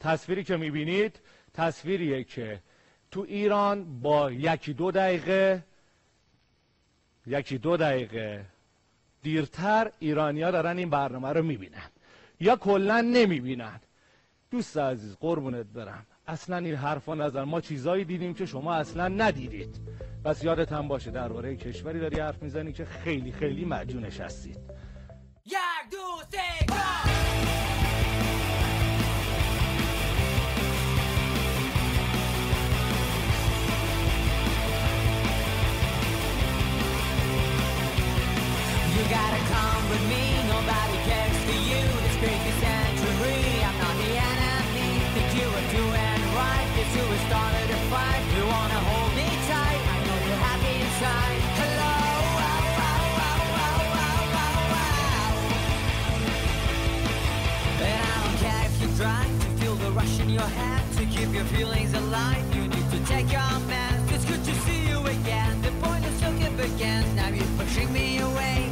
تصویری که می‌بینید تصویریه که تو ایران با یکی دو دقیقه یکی دو دقیقه دیرتر ایرانیا دارن این برنامه رو می‌بینن یا کلا نمی‌بینن. دوست عزیز قربونت برم. اصلا این حرفا نزن. ما چیزایی دیدیم که شما اصلا ندیدید. بس یادت هم باشه درباره کشوری داری حرف می‌زنی که خیلی خیلی مجونش هستید. یک دو سه. Gotta come with me, nobody cares for you. This crazy century, I'm not the enemy. Think you doing right, you started fight. You wanna hold me tight, I know you're happy inside. Hello. And I don't care if you to feel the rush in your head to keep your feelings alive. You need to take your. It's good to see you again. The point. Now you're pushing me away.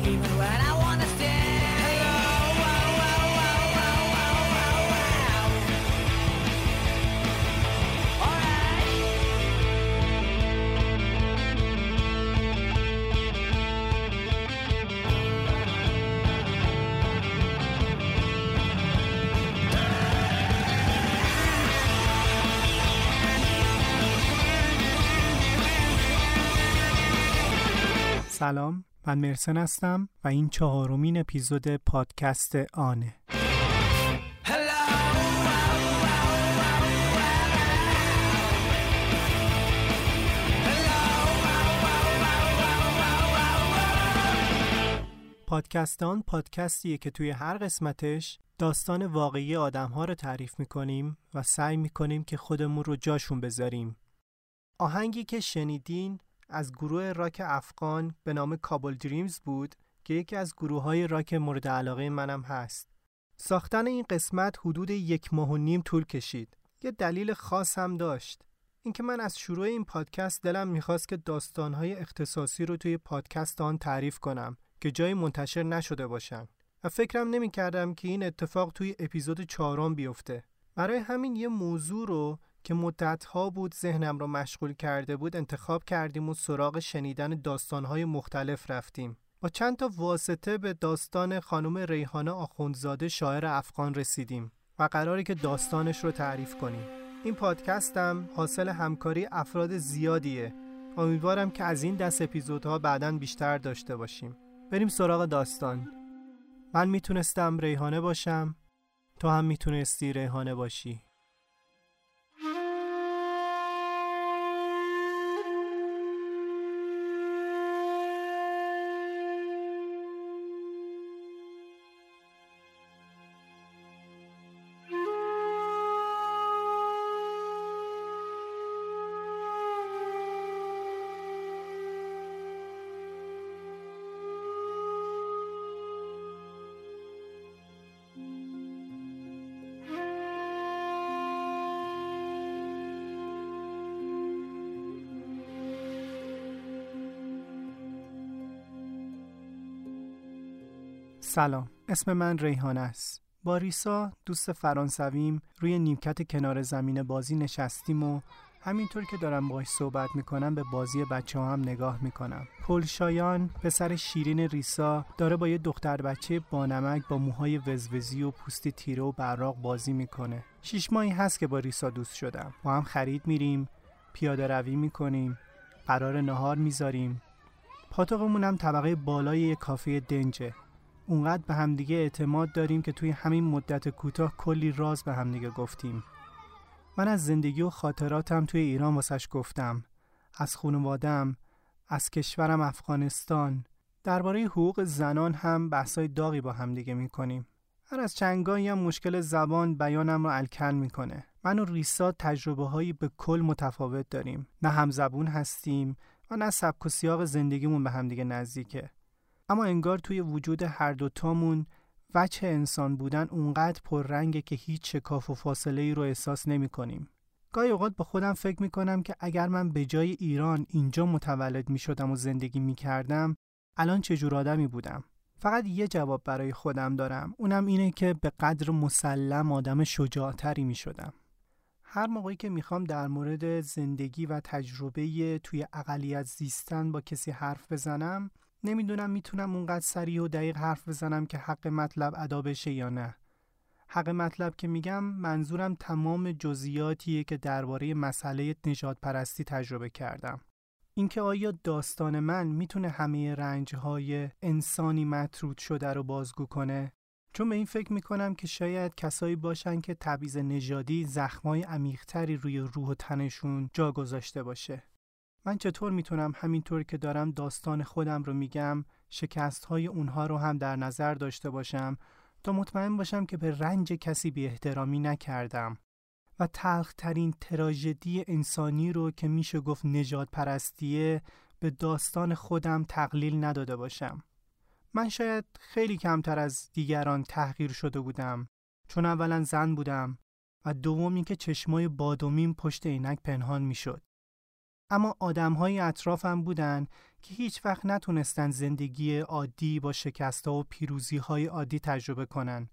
سلام من مرسن هستم و این چهارمین اپیزود پادکست آنه. پادکستان پادکستیه که توی هر قسمتش داستان واقعی آدم ها رو تعریف می‌کنیم و سعی می‌کنیم که خودمون رو جاشون بذاریم. آهنگی که شنیدین از گروه راک افغان به نام کابل دریمز بود که یکی از گروه های راک مورد علاقه منم هست. ساختن این قسمت حدود یک ماه و نیم طول کشید. یه دلیل خاص هم داشت. اینکه من از شروع این پادکست دلم می‌خواست که داستانهای اختصاصی رو توی پادکست آن تعریف کنم که جایی منتشر نشده باشن. و فکرم نمی کردم که این اتفاق توی اپیزود چهارم بیفته. برای همین یه موضوع رو که مدتها بود ذهنم را مشغول کرده بود انتخاب کردیم و سراغ شنیدن داستانهای مختلف رفتیم. با چند تا واسطه به داستان خانم ریحانه آخوندزاده شاعر افغان رسیدیم و قراری که داستانش رو تعریف کنیم. این پادکستم حاصل همکاری افراد زیادیه. امیدوارم که از این دست اپیزودها بعدا بیشتر داشته باشیم. بریم سراغ داستان. من می‌تونستم ریحانه باشم تو هم می‌تونستی ریحانه باشی. سلام. اسم من ریحانه است. با ریسا دوست فرانسویم روی نیمکت کنار زمین بازی نشستیم و همینطور که دارم باش صحبت می‌کنم به بازی بچه هم نگاه می‌کنم. پل شایان پسر شیرین ریسا داره با یه دختر بچه بانمک با موهای وزوزی و پوستی تیره و براق بازی می‌کنه. شیش ماهی هست که با ریسا دوست شدم. با هم خرید میریم پیاده روی می‌کنیم قرار نهار می‌ذاریم. پاتوقمون هم طبقه بالای یه کافه دنجه. اونقدر به همدیگه اعتماد داریم که توی همین مدت کوتاه کلی راز به همدیگه گفتیم. من از زندگی و خاطراتم توی ایران واسش گفتم. از خانوادم از کشورم افغانستان. درباره حقوق زنان هم بحثای داغی با همدیگه می‌کنیم. هر از چنگایی هم مشکل زبان بیانم رو الکن می‌کنه. من و ریسا تجربه هایی به کل متفاوت داریم. نه همزبون هستیم و نه سبک و سیاق زندگیمون به همدیگه نزدیکه. اما انگار توی وجود هر دوتامون وچه انسان بودن اونقدر پررنگه که هیچ شکاف و فاصله ای رو احساس نمی کنیم. گاهی اوقات با خودم فکر می کنم که اگر من به جای ایران اینجا متولد می شدم و زندگی می کردم الان چه جور آدمی بودم؟ فقط یه جواب برای خودم دارم. اونم اینه که به قدر مسلم آدم شجاعتری می شدم هر موقعی که می‌خوام در مورد زندگی و تجربه توی اقلیت زیستن با کسی حرف بزنم نمی‌دونم می‌تونم اونقدر سریع و دقیق حرف بزنم که حق مطلب ادا بشه یا نه. حق مطلب که میگم منظورم تمام جزئیاتیه که درباره مسئله نجات پرستی تجربه کردم. اینکه آیا داستان من می‌تونه همه رنجهای انسانی مطرود شده رو بازگو کنه؟ چون به این فکر می‌کنم که شاید کسایی باشن که تبعیض نژادی زخمای عمیقتری روی روح و تنشون جا گذاشته باشه. من چطور می‌تونم همینطور که دارم داستان خودم رو میگم شکست های اونها رو هم در نظر داشته باشم تا مطمئن باشم که به رنج کسی بی احترامی نکردم و تلخترین تراژدی انسانی رو که میشه گفت نجات پرستیه به داستان خودم تقلیل نداده باشم. من شاید خیلی کمتر از دیگران تحقیر شده بودم چون اولا زن بودم و دوم که چشمای بادومیم پشت عینک پنهان می‌شد. اما آدمهای اطرافم بودن که هیچ وقت نتونستن زندگی عادی با شکستها و پیروزی های عادی تجربه کنن.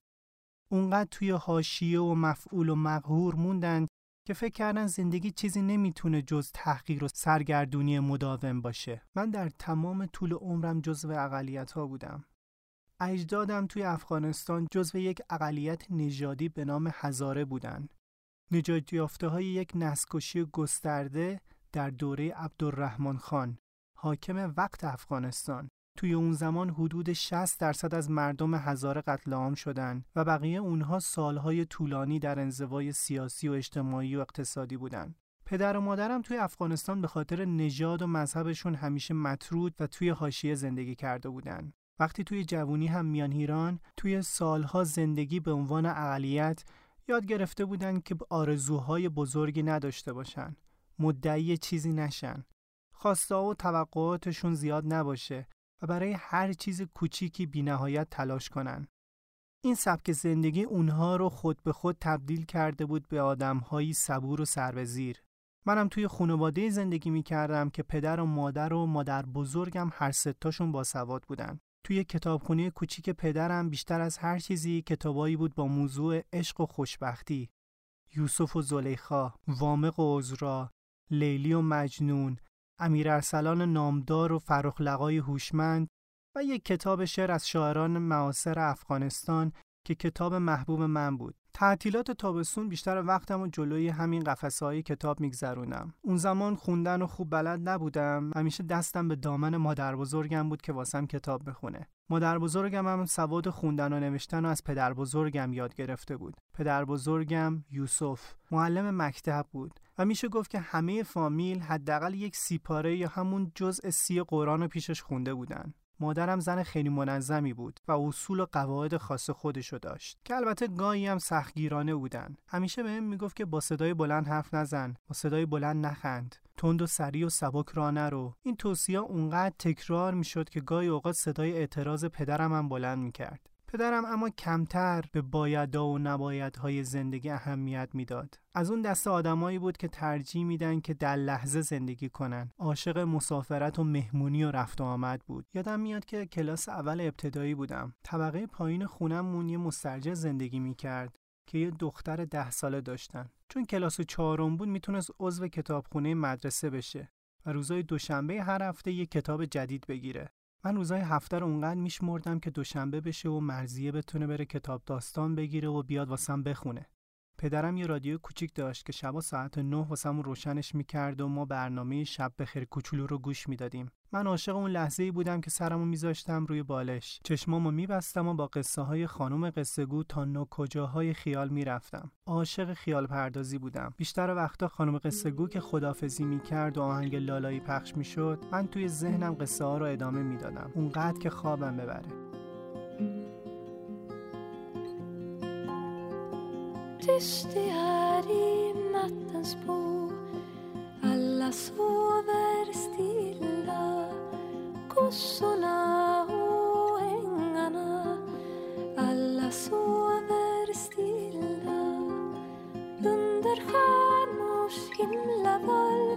اونقدر توی حاشیه و مفعول و مقهور موندن که فکر کردن زندگی چیزی نمی‌تونه جز تحقیر و سرگردونی مداوم باشه. من در تمام طول عمرم جزو اقلیت ها بودم. اجدادم توی افغانستان جزو یک اقلیت نژادی به نام هزاره بودن. نجات یافته های یک نسکشی گسترده در دوره عبدالرحمن خان حاکم وقت افغانستان توی اون زمان حدود 60 درصد از مردم هزار قتل عام شدند و بقیه اونها سالهای طولانی در انزوای سیاسی و اجتماعی و اقتصادی بودند. پدر و مادرم توی افغانستان به خاطر نژاد و مذهبشون همیشه مطرود و توی حاشیه زندگی کرده بودند. وقتی توی جوونی هم میان ایران توی سالها زندگی به عنوان اقلیت یاد گرفته بودند که آرزوهای بزرگی نداشته باشند. مدعی چیزی نشن خواسته و توقعاتشون زیاد نباشه و برای هر چیز کوچیکی بینهایت تلاش کنن این سبک زندگی اونها رو خود به خود تبدیل کرده بود به آدمهایی صبور و سربزیر منم توی خانواده زندگی می کردم که پدر و مادر و مادر بزرگم هر ستاشون با سواد بودن. توی کتابخونه کوچیک پدرم بیشتر از هر چیزی کتابایی بود با موضوع عشق و خوشبختی. یوسف و زلیخا، وامق و عزرا، لیلی و مجنون، امیر ارسلان نامدار و فرخلقای هوشمند و یک کتاب شعر از شاعران معاصر افغانستان که کتاب محبوب من بود. تعطیلات تابستون بیشتر وقتم و جلوی همین قفسه های کتاب میگذرونم. اون زمان خوندن و خوب بلد نبودم. همیشه دستم به دامن مادر بزرگم بود که واسم کتاب بخونه. مادر بزرگم هم سواد خوندن و نوشتن و از پدر بزرگم یاد گرفته بود. پدر بزرگم یوسف معلم مکتب بود و میشه گفت که همه فامیل حداقل یک سیپاره یا همون جزء سی قرآن رو پیشش خونده بودن. مادرم زن خیلی منظمی بود و اصول و قواعد خاص خودشو داشت که البته گاهی هم سختگیرانه بودن. همیشه بهم می‌گفت که با صدای بلند حرف نزن با صدای بلند نخند. تند و سریع و سبک را نرو. این توصیه اونقدر تکرار می‌شد که گاهی اوقات صدای اعتراض پدرم هم بلند می‌کرد. پدرم اما کمتر به بایدها و نبایدهای زندگی اهمیت می‌داد. از اون دست آدمایی بود که ترجیح میدن که در لحظه زندگی کنن. عاشق مسافرت و مهمونی و رفت و آمد بود. یادم میاد که کلاس اول ابتدایی بودم. طبقه پایین خونممون یه مسترجع زندگی می‌کرد که یه دختر ده ساله داشتن. چون کلاس چهارم بود می‌تونست عضو کتابخونه مدرسه بشه و روزای دوشنبه هر هفته یه کتاب جدید بگیره. من روزای هفته رو اونقدر میشمردم که دوشنبه بشه و مرزیه بتونه بره کتاب داستان بگیره و بیاد واسم بخونه. پدرم یه رادیو کوچیک داشت که شبا ساعت نه واسمون روشنش می‌کرد و ما برنامه شب بخیر کوچولو رو گوش می‌دادیم. من عاشق اون لحظه ای بودم که سرمو میذاشتم روی بالش. چشمامو میبستم و با قصه های خانم قصه گو تا نو کجاهای خیال می‌رفتم. عاشق خیال پردازی بودم. بیشتر وقتا خانم قصه گو که خدافزی می‌کرد و آهنگ لالایی پخش می‌شد من توی ذهنم قصه ها رو ادامه می‌دادم. اونقدر که خوابم ببره. Tyst det är i nattens bo. Alla sover stilla Kossorna och ängarna. Alla sover stilla Under stjärnors himlavalv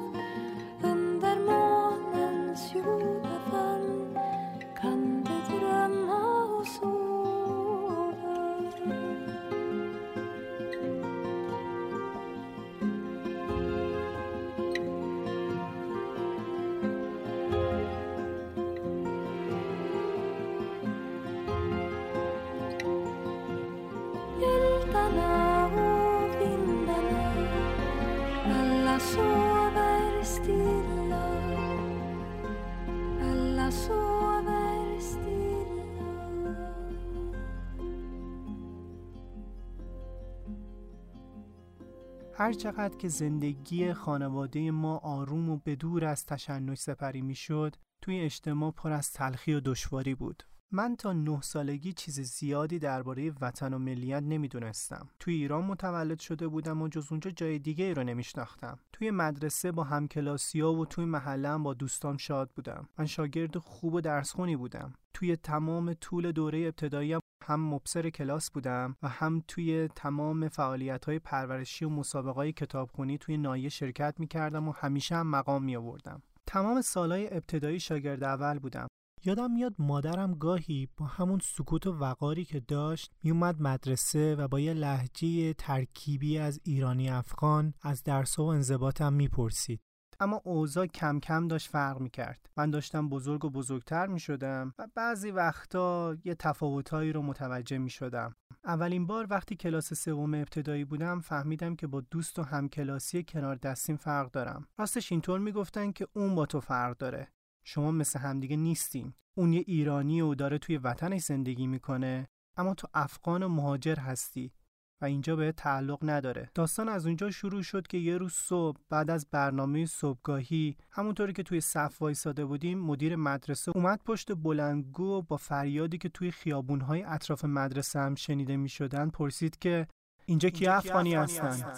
هر چقدر که زندگی خانواده ما آروم و بدور از تشنج سپری می‌شد توی اجتماع پر از تلخی و دشواری بود من تا نه سالگی چیز زیادی درباره وطن و ملیت نمی‌دونستم. توی ایران متولد شده بودم و جز اونجا جای دیگه ای رو نمیشناختم. توی مدرسه با همکلاسیا و توی محلم با دوستام شاد بودم. من شاگرد خوب و درسخونی بودم. توی تمام طول دوره ابتدایی هم مبصر کلاس بودم و هم توی تمام فعالیت های پرورشی و مسابقه های کتابخونی توی نایه شرکت می کردم و همیشه هم مقام می آوردم. تمام سالهای ابتدایی شاگرد اول بودم یادم میاد مادرم گاهی با همون سکوت و وقاری که داشت میومد مدرسه و با یه لحجه ترکیبی از ایرانی افغان از درس و انضباطم می‌پرسید اما اوضاع کم کم داشت فرق می کرد. من داشتم بزرگ و بزرگتر می شدم و بعضی وقتا یه تفاوتهایی رو متوجه می شدم. اولین بار وقتی کلاس سوم ابتدایی بودم فهمیدم که با دوست و همکلاسی کنار دستیم فرق دارم. راستش اینطور می‌گفتن که اون با تو فرق داره. شما مثل همدیگه نیستین اون یه ایرانی و داره توی وطنش زندگی می‌کنه اما تو افغان و مهاجر هستی و اینجا به تعلق نداره داستان از اونجا شروع شد که یه روز صبح بعد از برنامه صبحگاهی همونطوری که توی صف وایساده بودیم مدیر مدرسه اومد پشت بلندگو با فریادی که توی خیابونهای اطراف مدرسه هم شنیده می شدن پرسید که اینجا کی افغانی هستن؟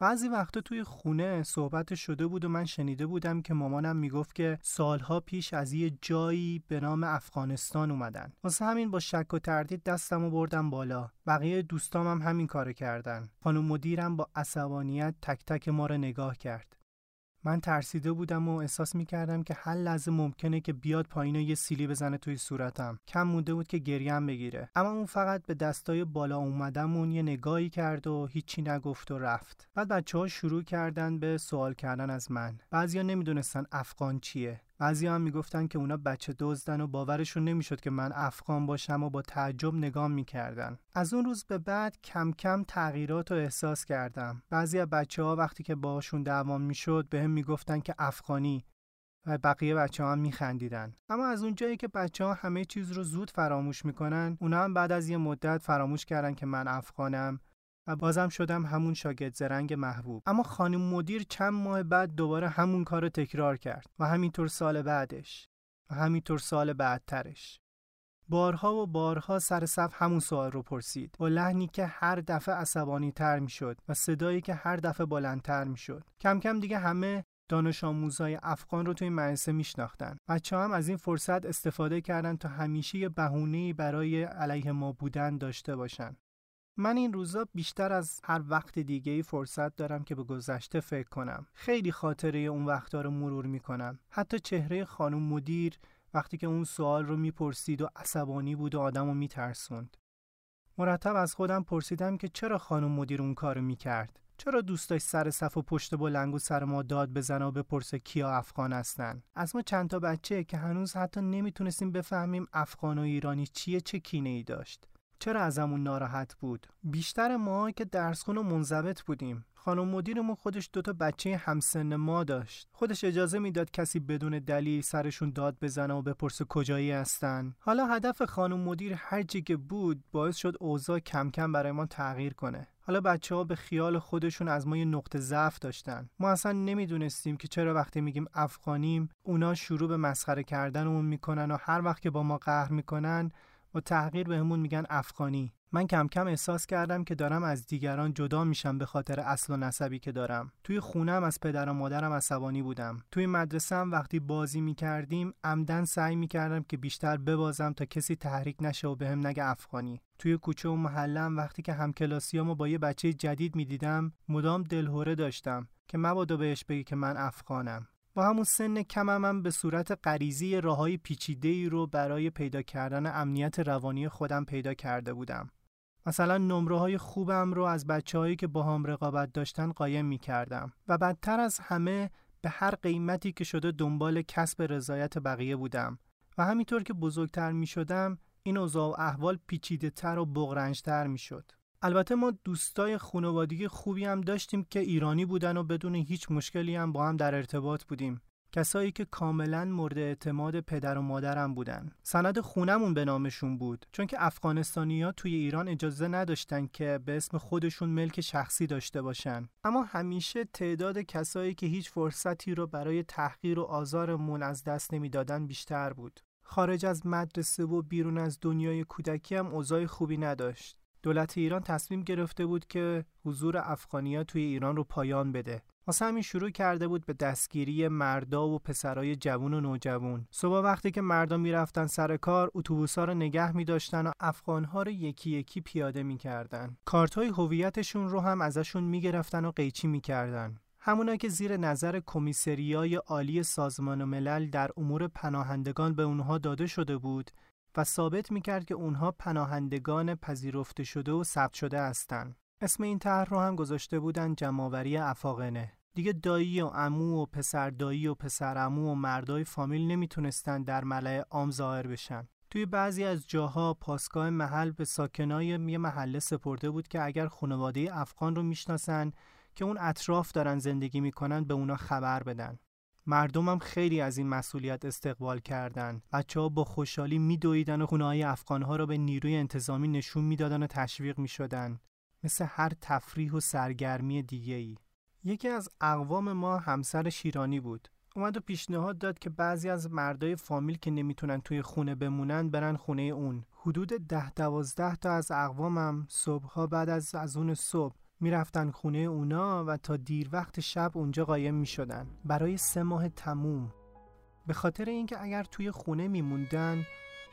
بعضی وقتا توی خونه صحبت شده بود و من شنیده بودم که مامانم می‌گفت که سالها پیش از یه جایی به نام افغانستان اومدن. واسه همین با شک و تردید دستم بردم بالا. بقیه دوستام هم همین کار کردن. خانم مدیرم با عصبانیت تک تک ما رو نگاه کرد. من ترسیده بودم و احساس می کردم که هر لحظه ممکنه که بیاد پایین و یه سیلی بزنه توی صورتم. کم مونده بود که گریم بگیره. اما اون فقط به دستای بالا اومدمون یه نگاهی کرد و هیچی نگفت و رفت. بعد بچه ها شروع کردن به سوال کردن از من. بعضیا نمی‌دونستن افغان چیه. بعضی هم می‌گفتن که اونا بچه دزدن و باورشون نمی‌شد که من افغان باشم و با تعجب نگاه می‌کردن. از اون روز به بعد کم کم تغییرات رو احساس کردم. بعضی از بچه ها وقتی که باشون دعوام می‌شد به هم می‌گفتن که افغانی و بقیه بچه ها هم میخندیدن. اما از اونجایی که بچه ها همه چیز رو زود فراموش می‌کنن اونا هم بعد از یه مدت فراموش کردن که من افغانم. و بازم شدم همون شاگرد زرنگ محبوب. اما خانم مدیر چند ماه بعد دوباره همون کار تکرار کرد و همینطور سال بعدش. و همینطور سال بعدترش. بارها و بارها سر صف همون سوال رو پرسید. با لحنی که هر دفعه عصبانی تر می شد و صدایی که هر دفعه بلندتر می شد کم کم دیگه همه دانش آموزای افغان رو توی مدرسه میشناختن. بچه هم از این فرصت استفاده کردن تا همیشه یه بهونه‌ای برای علیه ما بودن داشته باشن. من این روزا بیشتر از هر وقت دیگه ای فرصت دارم که به گذشته فکر کنم. خیلی خاطره اون وقتا رو مرور می‌کنم. حتی چهره خانم مدیر وقتی که اون سوال رو می‌پرسید و عصبانی بود و آدم رو میترسوند. مرتب از خودم پرسیدم که چرا خانم مدیر اون کارو می‌کرد؟ چرا دوست داشت سر صف و پشت بلنگ و سر ما داد بزنه و بپرسه کیا افغان هستن از ما چند تا بچه که هنوز حتی نمی‌تونستیم بفهمیم افغان و ایرانی چیه چه کینه ای داشت چرا ازمون ناراحت بود؟ بیشتر ما که درسخون و منضبط بودیم. خانم مدیرمون خودش دوتا بچه همسن ما داشت. خودش اجازه می‌داد کسی بدون دلیل سرشون داد بزنه و بپرسه کجایی هستن. حالا هدف خانم مدیر هر که بود باعث شد اوضاع کم کم برای ما تغییر کنه. حالا بچه ها به خیال خودشون از ما یه نقطه ضعف داشتن. ما اصلا نمی‌دونستیم که چرا وقتی میگیم افغانیم اونا شروع به مسخره کردنمون می‌کنن و هر وقت که با ما قهر می‌کنن و تغییر بهمون میگن افغانی. من کم کم احساس کردم که دارم از دیگران جدا میشم به خاطر اصل و نسبی که دارم. توی خونم از پدر و مادرم عصبانی بودم. توی مدرسه هم وقتی بازی می‌کردیم عمدن سعی می‌کردم که بیشتر ببازم تا کسی تحریک نشه و بهم نگه افغانی. توی کوچه و محلم وقتی که همکلاسیامو با یه بچه جدید می‌دیدم مدام دلهوره داشتم که مبادا بهش بگی که من افغانم. با همون سن کمم هم به صورت غریزی راههای پیچیده ای رو برای پیدا کردن امنیت روانی خودم پیدا کرده بودم. مثلا نمره های خوبم رو از بچههایی که با هم رقابت داشتن قایم می کردم و بدتر از همه به هر قیمتی که شده دنبال کسب رضایت بقیه بودم و همینطور که بزرگتر می شدم این اوضاع و احوال پیچیده تر و بغرنجتر می شد. البته ما دوستای خانوادگی خوبی هم داشتیم که ایرانی بودن و بدون هیچ مشکلی هم با هم در ارتباط بودیم. کسایی که کاملا مورد اعتماد پدر و مادرم بودن. سند خونمون به نامشون بود چون که افغانستانی ها توی ایران اجازه نداشتن که به اسم خودشون ملک شخصی داشته باشن. اما همیشه تعداد کسایی که هیچ فرصتی رو برای تحقیر و آزارمون از دست نمی‌دادن بیشتر بود. خارج از مدرسه و بیرون از دنیای کودکی هم اوضاع خوبی نداشت. دولت ایران تصمیم گرفته بود که حضور افغانیا توی ایران رو پایان بده. واسه همین شروع کرده بود به دستگیری مردا و پسرای جوون و نوجوون. صبح وقتی که مردا می‌رفتن سر کار اتوبوسا رو نگه میداشتن و افغانها رو یکی یکی پیاده می‌کردن. کارتای هویتشون رو هم ازشون می‌گرفتن و قیچی می‌کردن. همونا که زیر نظر کمیسریای عالی سازمان ملل در امور پناهندگان به اونها داده شده بود و ثابت می‌کرد که اونها پناهندگان پذیرفته شده و ثبت شده هستند. اسم این طرح رو هم گذاشته بودن جمعآوری افاقنه. دیگه دایی و عمو و پسر دایی و پسر عمو و مردای فامیل نمی‌تونستن در ملع عام ظاهر بشن. توی بعضی از جاها پاسگاه محل به ساکنای یه محله سپرده بود که اگر خانواده افغان رو می‌شناسن که اون اطراف دارن زندگی می‌کنن به اونا خبر بدن. مردمم خیلی از این مسئولیت استقبال کردند. بچه ها با خوشحالی میدویدن و خونه های افغان ها را به نیروی انتظامی نشون می‌دادن و تشویق می‌شدن. مثل هر تفریح و سرگرمی دیگه ای. یکی از اقوام ما همسر شیرانی بود. اومد و پیشنهاد داد که بعضی از مردای فامیل که نمی‌تونن توی خونه بمونن برن خونه اون. حدود ده دوازده تا از اقوامم صبحها بعد از از اون صبح می‌رفتن خونه اونا و تا دیر وقت شب اونجا قایم می‌شدن. برای سه ماه تموم. به خاطر اینکه اگر توی خونه میموندن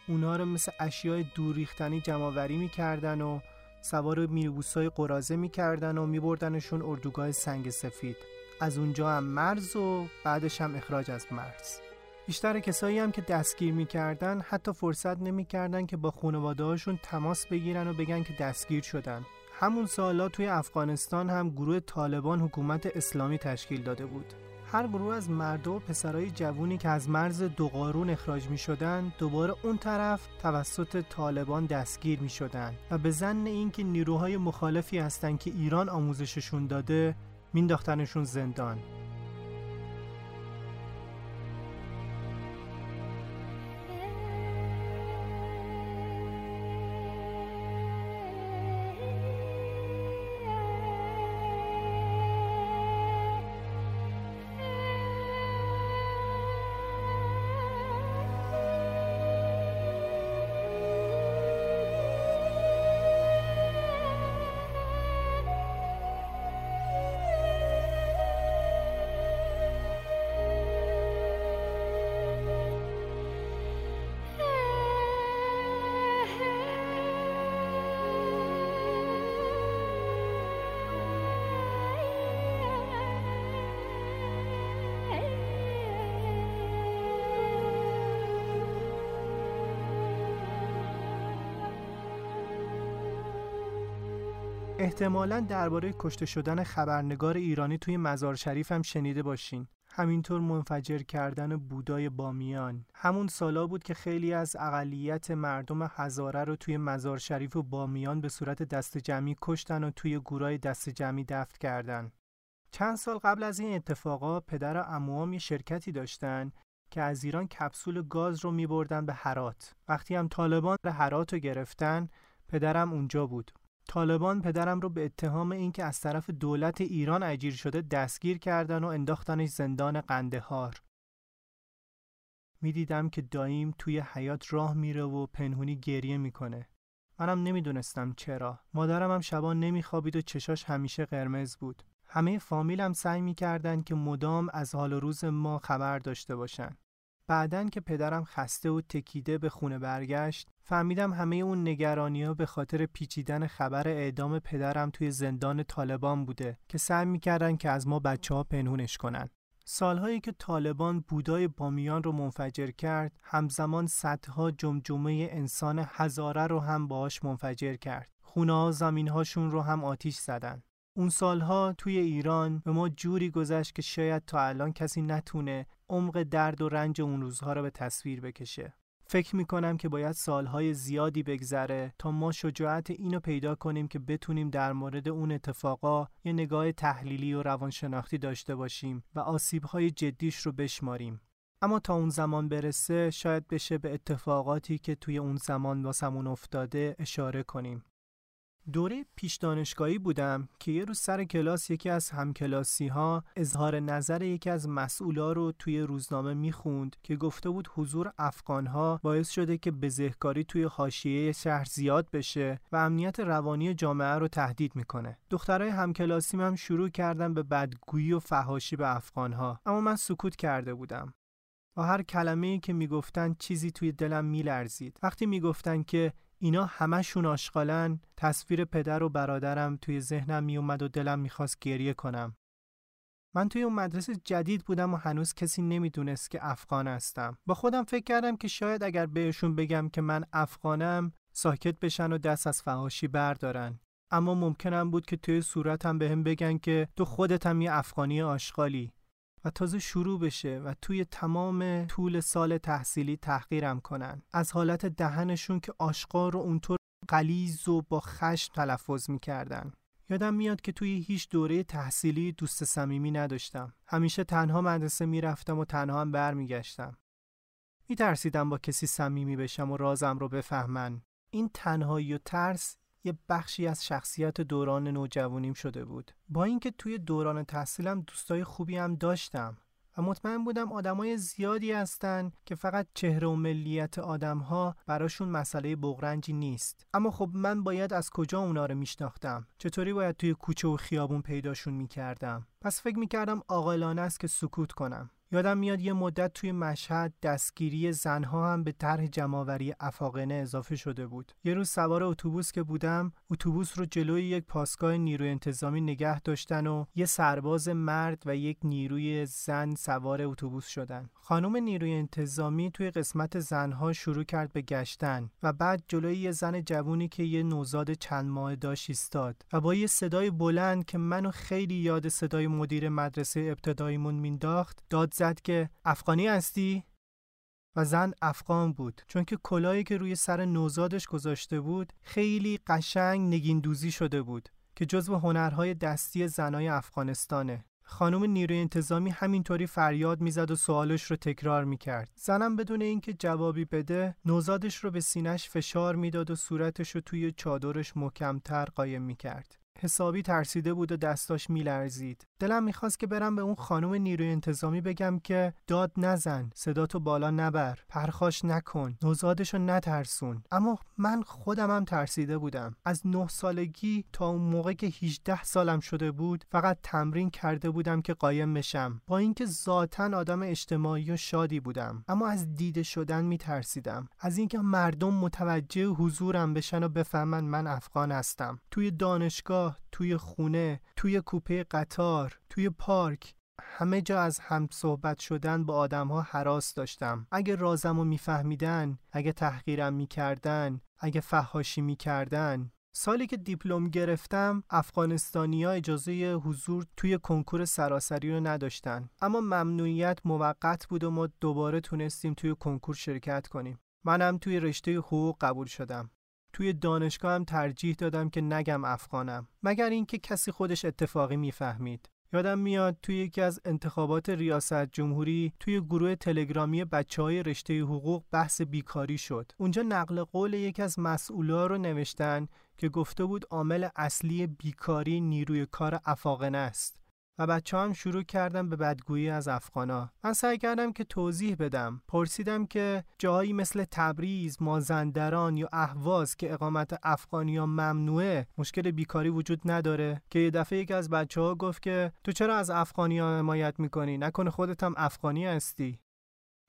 اونا رو مثل اشیاء دوریختنی جمعوری می‌کردن و سوار میروبوسای قرازه می‌کردن و میبردنشون اردوگاه سنگ سفید. از اونجا هم مرز و بعدش هم اخراج از مرز. بیشتر کسایی هم که دستگیر می‌کردن حتی فرصت نمی‌کردن که با خانواده تماس بگیرن و بگن که دستگیر شدن. همون سالا توی افغانستان هم گروه طالبان حکومت اسلامی تشکیل داده بود. هر گروه از مرد و پسرای جوونی که از مرز دو قارون اخراج می شدن دوباره اون طرف توسط طالبان دستگیر می شدن و به زن اینکه نیروهای مخالفی هستند که ایران آموزششون داده مینداختنشون زندان. احتمالا درباره کشته شدن خبرنگار ایرانی توی مزار شریف هم شنیده باشین. همینطور منفجر کردن بودای بامیان. همون سالا بود که خیلی از اقلیت مردم هزاره رو توی مزار شریف و بامیان به صورت دست جمعی کشتن و توی گورای دست جمعی دفت کردن. چند سال قبل از این اتفاقا پدر و عموام یه شرکتی داشتن که از ایران کپسول گاز رو می بردن به هرات. وقتی هم طالبان به هرات رو گرفتن پدرم اونجا بود. طالبان پدرم رو به اتهام اینکه از طرف دولت ایران اجیر شده دستگیر کردن و انداختنش زندان قندهار. می‌دیدم که داییم توی حیات راه میره و پنهونی گریه می‌کنه. منم نمی‌دونستم چرا. مادرم هم شبان نمیخوابید و چشاش همیشه قرمز بود. همه فامیلم سعی می‌کردن که مدام از حال و روز ما خبر داشته باشن. بعدن که پدرم خسته و تکیده به خونه برگشت فهمیدم همه اون نگرانی ها به خاطر پیچیدن خبر اعدام پدرم توی زندان طالبان بوده که سعی می‌کردن که از ما بچه ها پنهونش کنن. سالهایی که طالبان بودای بامیان رو منفجر کرد همزمان صدها جمجمه انسان هزاره رو هم باهاش منفجر کرد. خونه ها زمین هاشون رو هم آتیش زدن. اون سالها توی ایران به ما جوری گذشت که شاید تا الان کسی نتونه عمق درد و رنج اون روزها رو به تصویر بکشه. فکر می‌کنم که باید سالهای زیادی بگذره تا ما شجاعت اینو پیدا کنیم که بتونیم در مورد اون اتفاقا یه نگاه تحلیلی و روانشناختی داشته باشیم و آسیبهای جدیش رو بشماریم. اما تا اون زمان برسه شاید بشه به اتفاقاتی که توی اون زمان واسمون افتاده اشاره کنیم. دوره پیش دانشگاهی بودم که یه روز سر کلاس یکی از همکلاسی ها اظهار نظر یکی از مسئولا رو توی روزنامه می‌خوند که گفته بود حضور افغان ها باعث شده که بزهکاری توی حاشیه شهر زیاد بشه و امنیت روانی جامعه رو تهدید می‌کنه. دخترای همکلاسیم هم شروع کردن به بدگویی و فهاشی به افغان ها اما من سکوت کرده بودم. و هر کلمه ای که می‌گفتن چیزی توی دلم میلرزید. وقتی می‌گفتن که اینا همشون آشغالن تصویر پدر و برادرم توی ذهنم میومد و دلم می‌خواست گریه کنم. من توی اون مدرسه جدید بودم و هنوز کسی نمی‌دونست که افغان هستم. با خودم فکر کردم که شاید اگر بهشون بگم که من افغانم ساکت بشن و دست از فهاشی بردارن. اما ممکنم بود که توی صورتم به هم بگن که تو خودتم یه افغانی آشغالی. تازه شروع بشه و توی تمام طول سال تحصیلی تحقیرم کنن. از حالت دهنشون که آشقار رو اونطور قلیز و با خشم تلفظ می‌کردن. یادم میاد که توی هیچ دوره تحصیلی دوست صمیمی نداشتم. همیشه تنها مدرسه می‌رفتم و تنها هم برمیگشتم. میترسیدم با کسی صمیمی بشم و رازم رو بفهمن. این تنهایی و ترس یه بخشی از شخصیت دوران نوجوانیم شده بود. با اینکه توی دوران تحصیلم دوستای خوبی هم داشتم و مطمئن بودم آدمای زیادی هستن که فقط چهره و ملیت آدمها براشون مسئله بغرنجی نیست. اما خب من باید از کجا اونا رو میشناختم؟ چطوری باید توی کوچه و خیابون پیداشون می‌کردم؟ پس فکر می‌کردم عاقلانه است که سکوت کنم یادم میاد یه مدت توی مشهد دستگیری زنها هم به طرح جمعآوری افاقنه اضافه شده بود. یه روز سوار اتوبوس که بودم، اتوبوس رو جلوی یک پاسگاه نیروی انتظامی نگه داشتن و یه سرباز مرد و یک نیروی زن سوار اتوبوس شدن. خانم نیروی انتظامی توی قسمت زنها شروع کرد به گشتن و بعد جلوی یه زن جوونی که یه نوزاد چند ماه داشت ایستاد و با یه صدای بلند که منو خیلی یاد صدای مدیر مدرسه ابتداییمون مینداخت داد زد که افغانی هستی؟ و زن افغان بود چون که کلاهی که روی سر نوزادش گذاشته بود خیلی قشنگ نگین دوزی شده بود که جزو هنرهای دستی زنای افغانستانه خانم نیروی انتظامی همینطوری فریاد می‌زد و سوالش رو تکرار می‌کرد. زنم بدون اینکه جوابی بده نوزادش رو به سینش فشار می‌داد و صورتش رو توی چادرش محکمتر قایم می‌کرد. حسابی ترسیده بود و دستاش میلرزید. دلم می‌خواست که برم به اون خانم نیروی انتظامی بگم که داد نزن صداتو بالا نبر پرخاش نکن نوزادشو نترسون. اما من خودم هم ترسیده بودم. از نه سالگی تا اون موقع که 18 سالم شده بود فقط تمرین کرده بودم که قایم بشم. با اینکه ذاتا آدم اجتماعی و شادی بودم. اما از دیده شدن میترسیدم. از اینکه مردم متوجه حضورم بشن و بفهمن من افغان هستم. توی دانشگاه توی خونه توی کوپه قطار توی پارک. همه جا از هم صحبت شدن با آدم ها حراس داشتم. اگه رازم رو میفهمیدن اگه تحقیرم می‌کردن اگه فهاشی می‌کردن. سالی که دیپلم گرفتم افغانستانیا اجازه حضور توی کنکور سراسری رو نداشتن. اما ممنوعیت موقت بود و ما دوباره تونستیم توی کنکور شرکت کنیم. منم توی رشته حقوق قبول شدم. توی دانشگاه هم ترجیح دادم که نگم افغانم مگر اینکه کسی خودش اتفاقی می‌فهمید یادم میاد توی یکی از انتخابات ریاست جمهوری توی گروه تلگرامی بچه های رشته حقوق بحث بیکاری شد. اونجا نقل قول یکی از مسئولا رو نوشتن که گفته بود عامل اصلی بیکاری نیروی کار افاقنه است. و بچه هم شروع کردم به بدگویی از افغانا. من سعی کردم که توضیح بدم. پرسیدم که جایی مثل تبریز مازندران یا اهواز که اقامت افغانی ها ممنوعه مشکل بیکاری وجود نداره. که یه دفعه یکی از بچه ها گفت که تو چرا از افغانی ها حمایت می‌کنی؟ نکنه خودت هم افغانی هستی.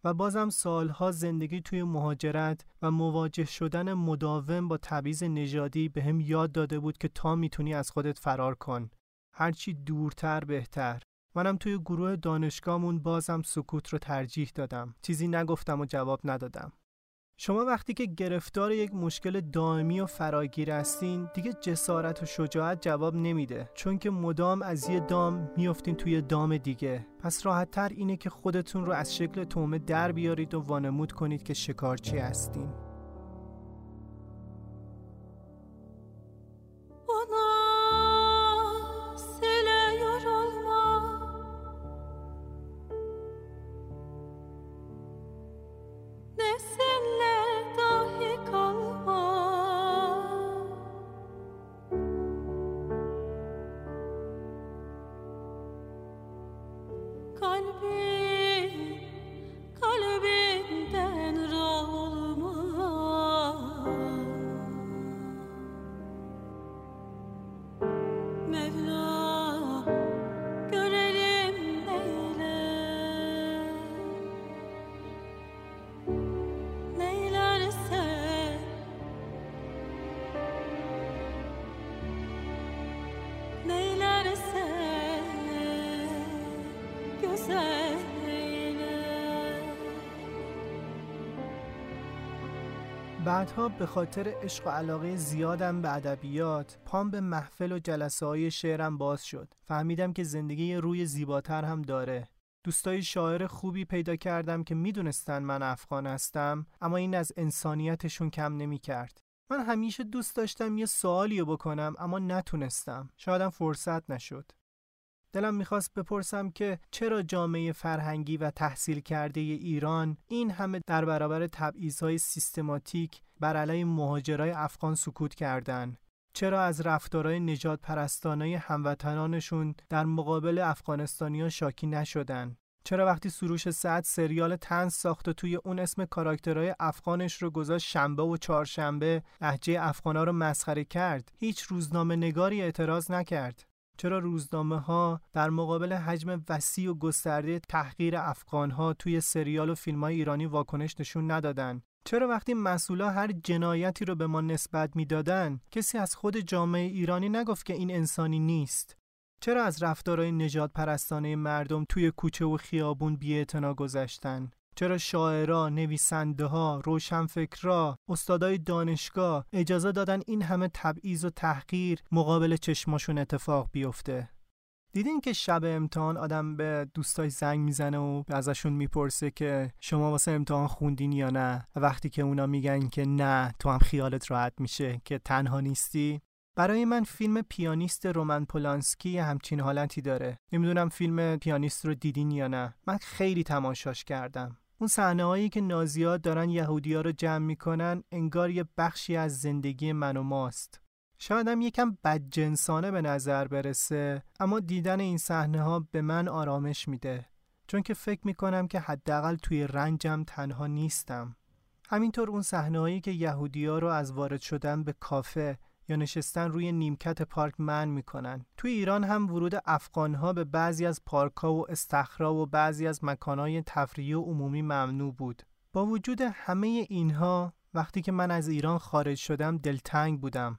و بازم سالها زندگی توی مهاجرت و مواجه شدن مداوم با تبعیض نژادی به هم یاد داده بود که تا می‌تونی از خودت فرار کن. هرچی دورتر بهتر. منم توی گروه دانشگاهمون بازم سکوت رو ترجیح دادم. چیزی نگفتم و جواب ندادم. شما وقتی که گرفتار یک مشکل دائمی و فراگیر هستین دیگه جسارت و شجاعت جواب نمیده. چون که مدام از یه دام میافتین توی دام دیگه. پس راحت تر اینه که خودتون رو از شکل تومه در بیارید و وانمود کنید که شکارچی هستین. بعدها به خاطر عشق و علاقه زیادم به ادبیات پام به محفل و جلسه های شعرم باز شد. فهمیدم که زندگی روی زیباتر هم داره. دوستای شاعر خوبی پیدا کردم که می‌دونستن من افغان هستم اما این از انسانیتشون کم نمی کرد. من همیشه دوست داشتم یه سوالی بکنم اما نتونستم. شایدم فرصت نشد. دلم می‌خواست بپرسم که چرا جامعه فرهنگی و تحصیل کرده ایران این همه در برابر تبعیضهای سیستماتیک بر علیه مهاجرای افغان سکوت کردن؟ چرا از رفتارهای نجات پرستانه هموطنانشون در مقابل افغانستانیا شاکی نشدن؟ چرا وقتی سروش سعد سریال تنز ساخت و توی اون اسم کاراکترهای افغانش رو گذاشت شنبه و چهارشنبه لهجه افغانا رو مسخره کرد هیچ روزنامه نگاری اعتراض نکرد. چرا روزنامه ها در مقابل حجم وسیع و گسترده تحقیر افغان ها توی سریال و فیلم های ایرانی واکنش نشون ندادن؟ چرا وقتی مسئولا هر جنایتی رو به ما نسبت می‌دادن کسی از خود جامعه ایرانی نگفت که این انسانی نیست؟ چرا از رفتارهای نجات پرستانه مردم توی کوچه و خیابون بی‌اعتنا گذشتن؟ چرا شاعرا، نویسنده ها، روشنفکرا، استادای دانشگاه اجازه دادن این همه تبعیض و تحقیر مقابل چشماشون اتفاق بیفته؟ دیدین که شب امتحان آدم به دوستای زنگ می‌زنه و ازشون می‌پرسه که شما واسه امتحان خوندین یا نه؟ وقتی که اونا میگن که نه تو هم خیالت راحت میشه که تنها نیستی؟ برای من فیلم پیانیست رومن پولانسکی همچین حالتی داره. نمی‌دونم فیلم پیانیست رو دیدین یا نه. من خیلی تماشاش کردم. اون صحنه هایی که نازیها دارن یهودیا رو جمع می‌کنن انگار یه بخشی از زندگی من و ماست. شاید هم یکم بدجنسانه به نظر برسه اما دیدن این صحنه ها به من آرامش میده. چون که فکر می‌کنم که حداقل توی رنجم تنها نیستم. همینطور اون صحنه هایی که یهودیا رو از وارد شدن به کافه یا نشستن روی نیمکت پارک من می‌کنن. توی ایران هم ورود افغانها به بعضی از پارکها و استخرا و بعضی از مکانهای تفریحی و عمومی ممنوع بود. با وجود همه اینها وقتی که من از ایران خارج شدم دلتنگ بودم.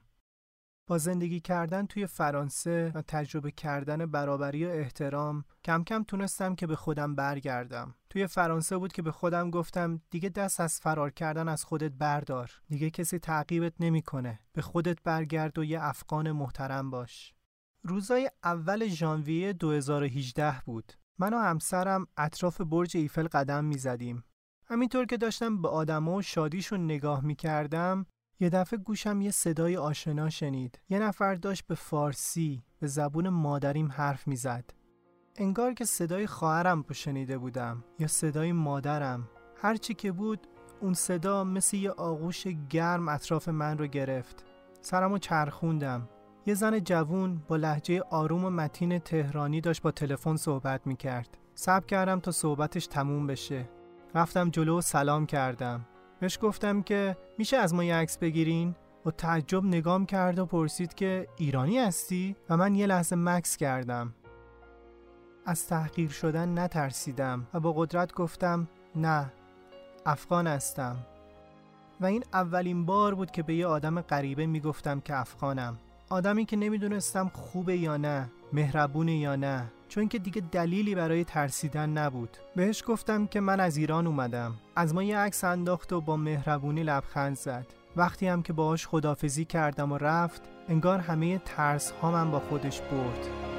با زندگی کردن توی فرانسه و تجربه کردن برابری و احترام کم کم تونستم که به خودم برگردم. توی فرانسه بود که به خودم گفتم دیگه دست از فرار کردن از خودت بردار. دیگه کسی تعقیبت نمی‌کنه. به خودت برگرد و یه افغان محترم باش. روزای اول ژانویه 2018 بود. من و همسرم اطراف برج ایفل قدم می‌زدیم. همینطور که داشتم به آدما و شادیشون نگاه می‌کردم یه دفعه گوشم یه صدای آشنا شنید. یه نفر داشت به فارسی به زبون مادریم حرف می‌زد. انگار که صدای خواهرم شنیده بودم یا صدای مادرم. هرچی که بود اون صدا مثل یه آغوش گرم اطراف من رو گرفت. سرمو چرخوندم. یه زن جوون با لحجه آروم و متین تهرانی داشت با تلفن صحبت می‌کرد. صبر کردم تا صحبتش تموم بشه. رفتم جلو و سلام کردم. بهش گفتم که میشه از ما یه عکس بگیرین؟ و تعجب نگام کرد و پرسید که ایرانی هستی؟ و من یه لحظه مکس کردم. از تحقیر شدن نترسیدم و با قدرت گفتم نه افغان هستم. و این اولین بار بود که به یه آدم غریبه می‌گفتم که افغانم. آدمی که نمی‌دونستم خوبه یا نه مهربونه یا نه. چون که دیگه دلیلی برای ترسیدن نبود. بهش گفتم که من از ایران اومدم. از ما یه عکس انداخت و با مهربونی لبخند زد. وقتی هم که باهاش خدافزی کردم و رفت انگار همه ترس ها من با خودش برد.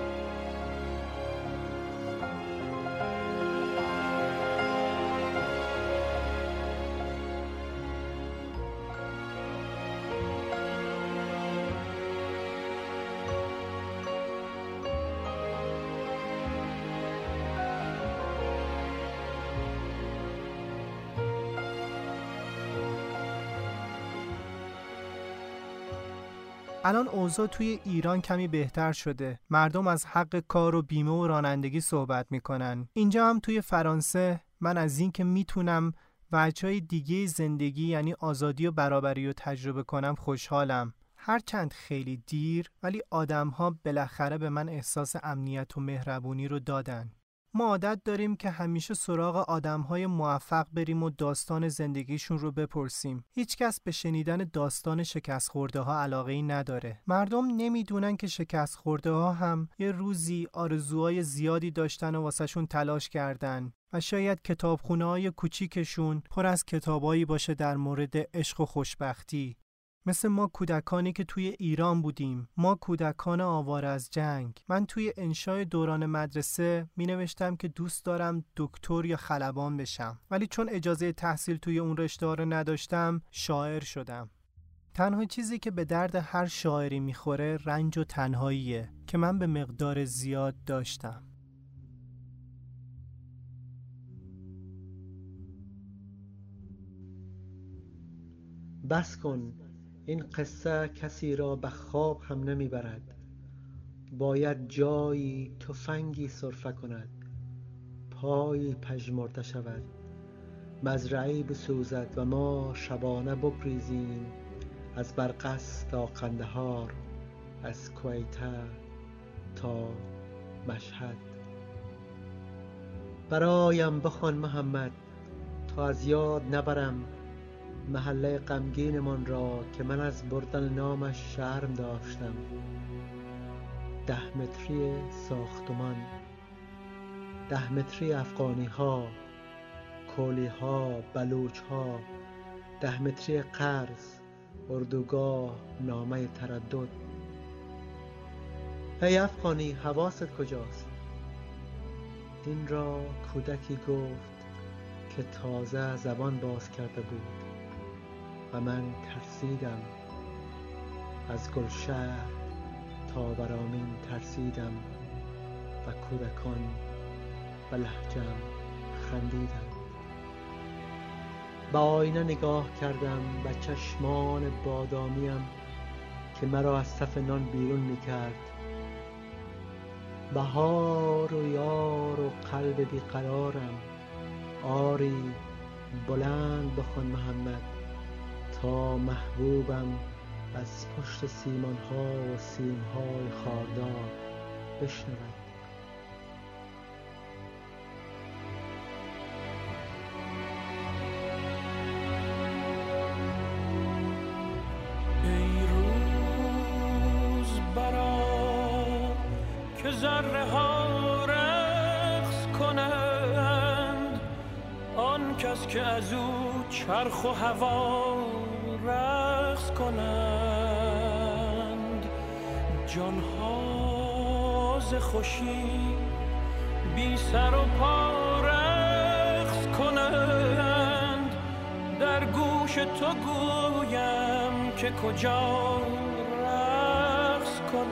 الان اوضاع توی ایران کمی بهتر شده. مردم از حق کار و بیمه و رانندگی صحبت می‌کنن. اینجا هم توی فرانسه من از این که می‌تونم وجه های دیگه زندگی یعنی آزادی و برابری رو تجربه کنم خوشحالم. هرچند خیلی دیر ولی آدم ها بالاخره به من احساس امنیت و مهربونی رو دادن. ما عادت داریم که همیشه سراغ آدمهای موفق بریم و داستان زندگیشون رو بپرسیم. هیچکس به شنیدن داستان شکست خورده ها علاقه ای نداره. مردم نمی‌دونن که شکست خورده ها هم یه روزی آرزوهای زیادی داشتن و واسهشون تلاش کردن و شاید کتابخونه های کوچیکشون پر از کتابایی باشه در مورد عشق و خوشبختی مثل ما کودکانی که توی ایران بودیم. ما کودکان آوار از جنگ. من توی انشای دوران مدرسه می نوشتم که دوست دارم دکتر یا خلبان بشم. ولی چون اجازه تحصیل توی اون رشته رو نداشتم شاعر شدم. تنها چیزی که به درد هر شاعری می‌خوره رنج و تنهاییه که من به مقدار زیاد داشتم. بس کن این قصه کسی را به خواب هم نمی‌برد. باید جایی تفنگی سرفه کند. پایی پژمرده شود. مزرعی بسوزد و ما شبانه بگریزیم. از برقص تا قندهار از کویته تا مشهد. برایم بخوان محمد تا از یاد نبرم. محله غمگینمان را که من از بردن نامش شرم داشتم. ده متری ساختمان ده متری افغانی ها کولی ها بلوچ ها ده متری قرض اردوگاه نامه تردد. ای افغانی حواست کجاست؟ این را کودکی گفت که تازه زبان باز کرده بود. و من ترسیدم. از گلشهر تا برامین ترسیدم و کودکان به لحجم خندیدم. به آینه نگاه کردم و چشمان بادامیم که مرا از صف نان بیرون می‌کرد. بهار و یار و قلب بیقرارم. آری بلند بخون محمد. تا محبوبم از پشت سیمان ها و سیم های خاردار بشنود. ای روز برا که ذره ها رقص کنند آن کس که از او چرخ و هوا جانها ز خوشی بی سر و پا رقص کنند. در گوش تو گویم که کجا رقص کنند.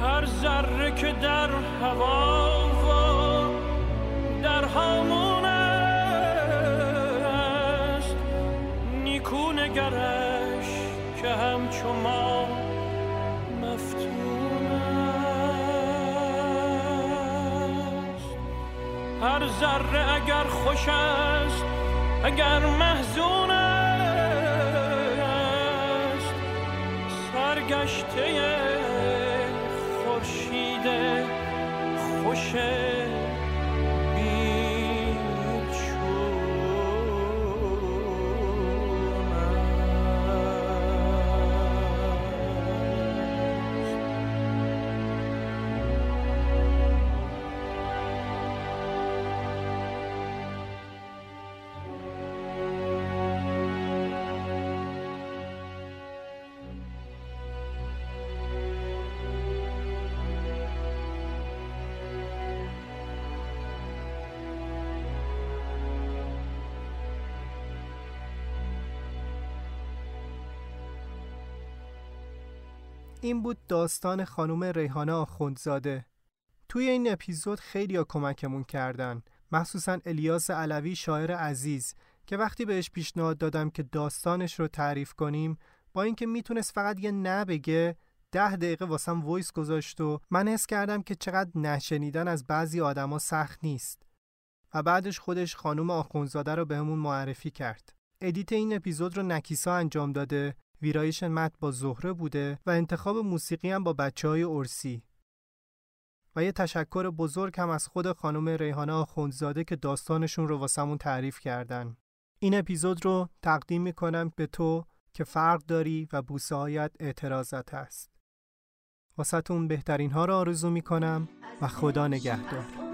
هر ذره که در هوا هامون است همچو ما مفتون است هر ذره اگر خوش است اگر محزون است سرگشته خورشید خوشه این بود داستان خانم ریحانه آخوندزاده. توی این اپیزود خیلی ها کمکمون کردن. مخصوصا الیاس علوی شاعر عزیز که وقتی بهش پیشنهاد دادم که داستانش رو تعریف کنیم با اینکه می‌تونست فقط یه نه بگه ده دقیقه واسم voice گذاشت و من حس کردم که چقدر نه شنیدن از بعضی آدما سخت نیست. و بعدش خودش خانم آخوندزاده رو بهمون معرفی کرد. edit این اپیزود رو نکیسا انجام داده ویرایش مت با زهره بوده و انتخاب موسیقی هم با بچه های ارسی. و یه تشکر بزرگ هم از خود خانم ریحانه آخوندزاده که داستانشون رو واسمون تعریف کردن. این اپیزود رو تقدیم می‌کنم به تو که فرق داری و بوسه هایت اعتراضت است. واسهتون بهترین ها رو آرزو می‌کنم و خدا نگهدار.